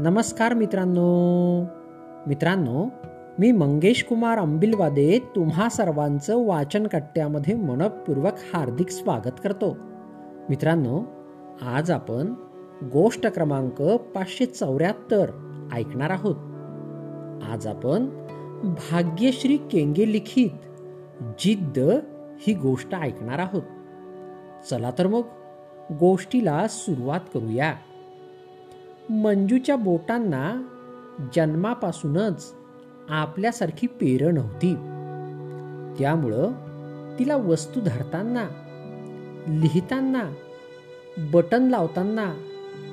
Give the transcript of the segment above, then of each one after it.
नमस्कार मित्रांनो. मित्रांनो मी मंगेश कुमार अंबिलवादे तुम्हा सर्वांचं वाचन कट्ट्यामध्ये मनपूर्वक हार्दिक स्वागत करतो. मित्रांनो आज आपण गोष्ट क्रमांक पाचशे चौऱ्याहत्तर ऐकणार आहोत. आज आपण भाग्यश्री केंगे लिखित जिद्द ही गोष्ट ऐकणार आहोत. चला तर मग गोष्टीला सुरुवात करूया. मंजूच्या बोटांना जन्मापासूनच आपल्यासारखी पेर नव्हती. त्यामुळं तिला वस्तू धरताना लिहिताना बटन लावताना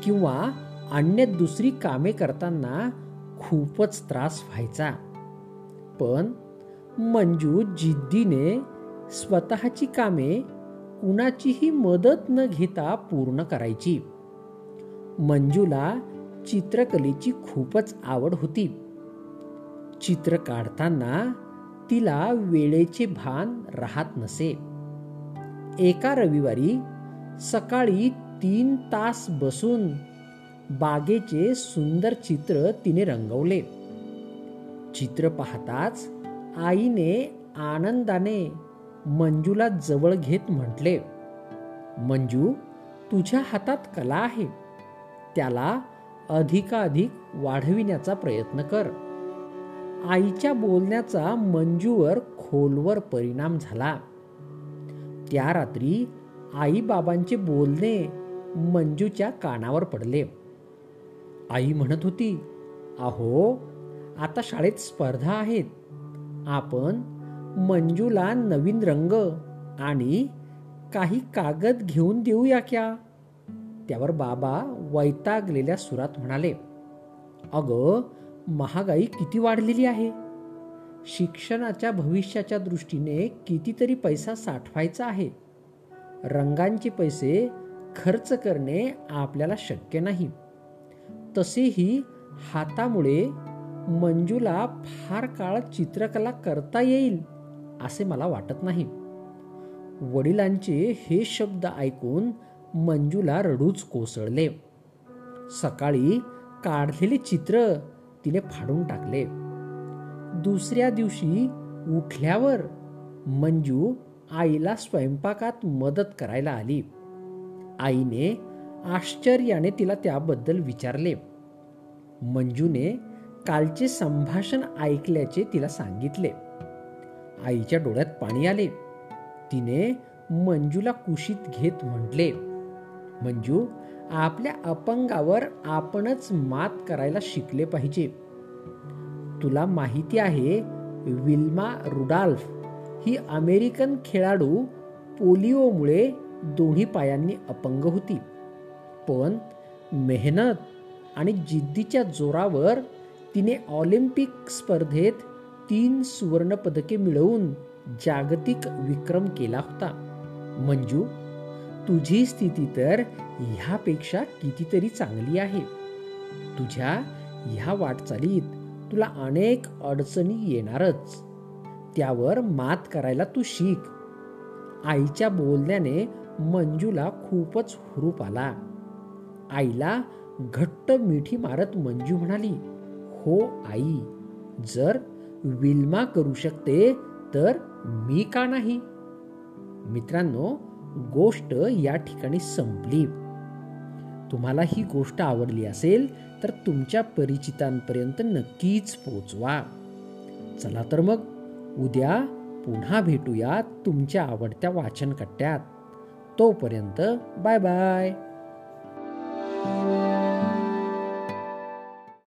किंवा अन्य दुसरी कामे करताना खूपच त्रास व्हायचा. पण मंजू जिद्दीने स्वतःची कामे कुणाचीही मदत न घेता पूर्ण करायची. मंजूला चित्रकलेची खूपच आवड होती. चित्र काढताना तिला वेळेचे भान राहत नसे. एका रविवारी सकाळी तीन तास बसून बागेचे सुंदर चित्र तिने रंगवले. चित्र पाहताच आईने आनंदाने मंजूला जवळ घेत म्हटले मंजू तुझ्या हातात कला आहे. त्याला अधिकाधिक वाढविण्याचा प्रयत्न कर. आईच्या बोलण्याचा मंजूवर खोलवर परिणाम झाला. त्या रात्री आई बाबांचे बोलणे मंजूच्या कानावर पडले. आई म्हणत होती अहो आता शाळेत स्पर्धा आहेत. आपण मंजूला नवीन रंग आणि काही कागद घेऊन देऊया क्या? त्यावर बाबा वैतागलेल्या सुरात म्हणाले अगं महागाई किती वाढलेली आहे? शिक्षणाच्या भविष्याच्या दृष्टीने कितीतरी पैसा साठवायचा आहे. रंगांचे पैसे खर्च करणे आपल्याला शक्य नाही. तसेही हातामुळे मंजूला फार काळ चित्रकला करता येईल असे मला वाटत नाही. वडिलांचे हे शब्द ऐकून मंजूला रडूच कोसळले. सकाळी काढलेले चित्र तिने फाडून टाकले. दुसऱ्या दिवशी उठल्यावर मंजू आईला स्वयंपाकात मदत करायला आली. आईने आश्चर्याने तिला त्याबद्दल विचारले. मंजूने कालचे संभाषण ऐकल्याचे तिला सांगितले. आईच्या डोळ्यात पाणी आले. तिने मंजूला कुशीत घेत म्हटले मंजू आपल्या अपंगावर आपणच मात करायला शिकले पाहिजे. तुला माहिती आहे विल्मा रुडाल्फ ही अमेरिकन खेळाडू पोलिओमुळे दोन्ही पायांनी अपंग होती. पण मेहनत आणि जिद्दीच्या जोरावर तिने ऑलिम्पिक स्पर्धेत तीन सुवर्णपदके मिळवून जागतिक विक्रम केला होता. मंजू तुझी स्थिती तर ह्यापेक्षा कितीतरी चांगली आहे. तुझ्या ह्या वाटचालीत तुला अनेक अडचणी येणारच. त्यावर मात करायला तू शिक. आईच्या बोलण्याने मंजूला खूपच हुरूप आला. आईला घट्ट मिठी मारत मंजू म्हणाली हो आई जर विल्मा करू शकते तर मी का नाही? मित्रांनो गोष्ट या ठिकाणी संपली. तुम्हाला ही गोष्ट आवडली असेल तर तुमच्या परिचितांपर्यंत नक्कीच पोचवा. चला तर मग उद्या पुन्हा भेटूया तुमच्या आवडत्या वाचन कट्ट्यात तोपर्यंत बाय बाय.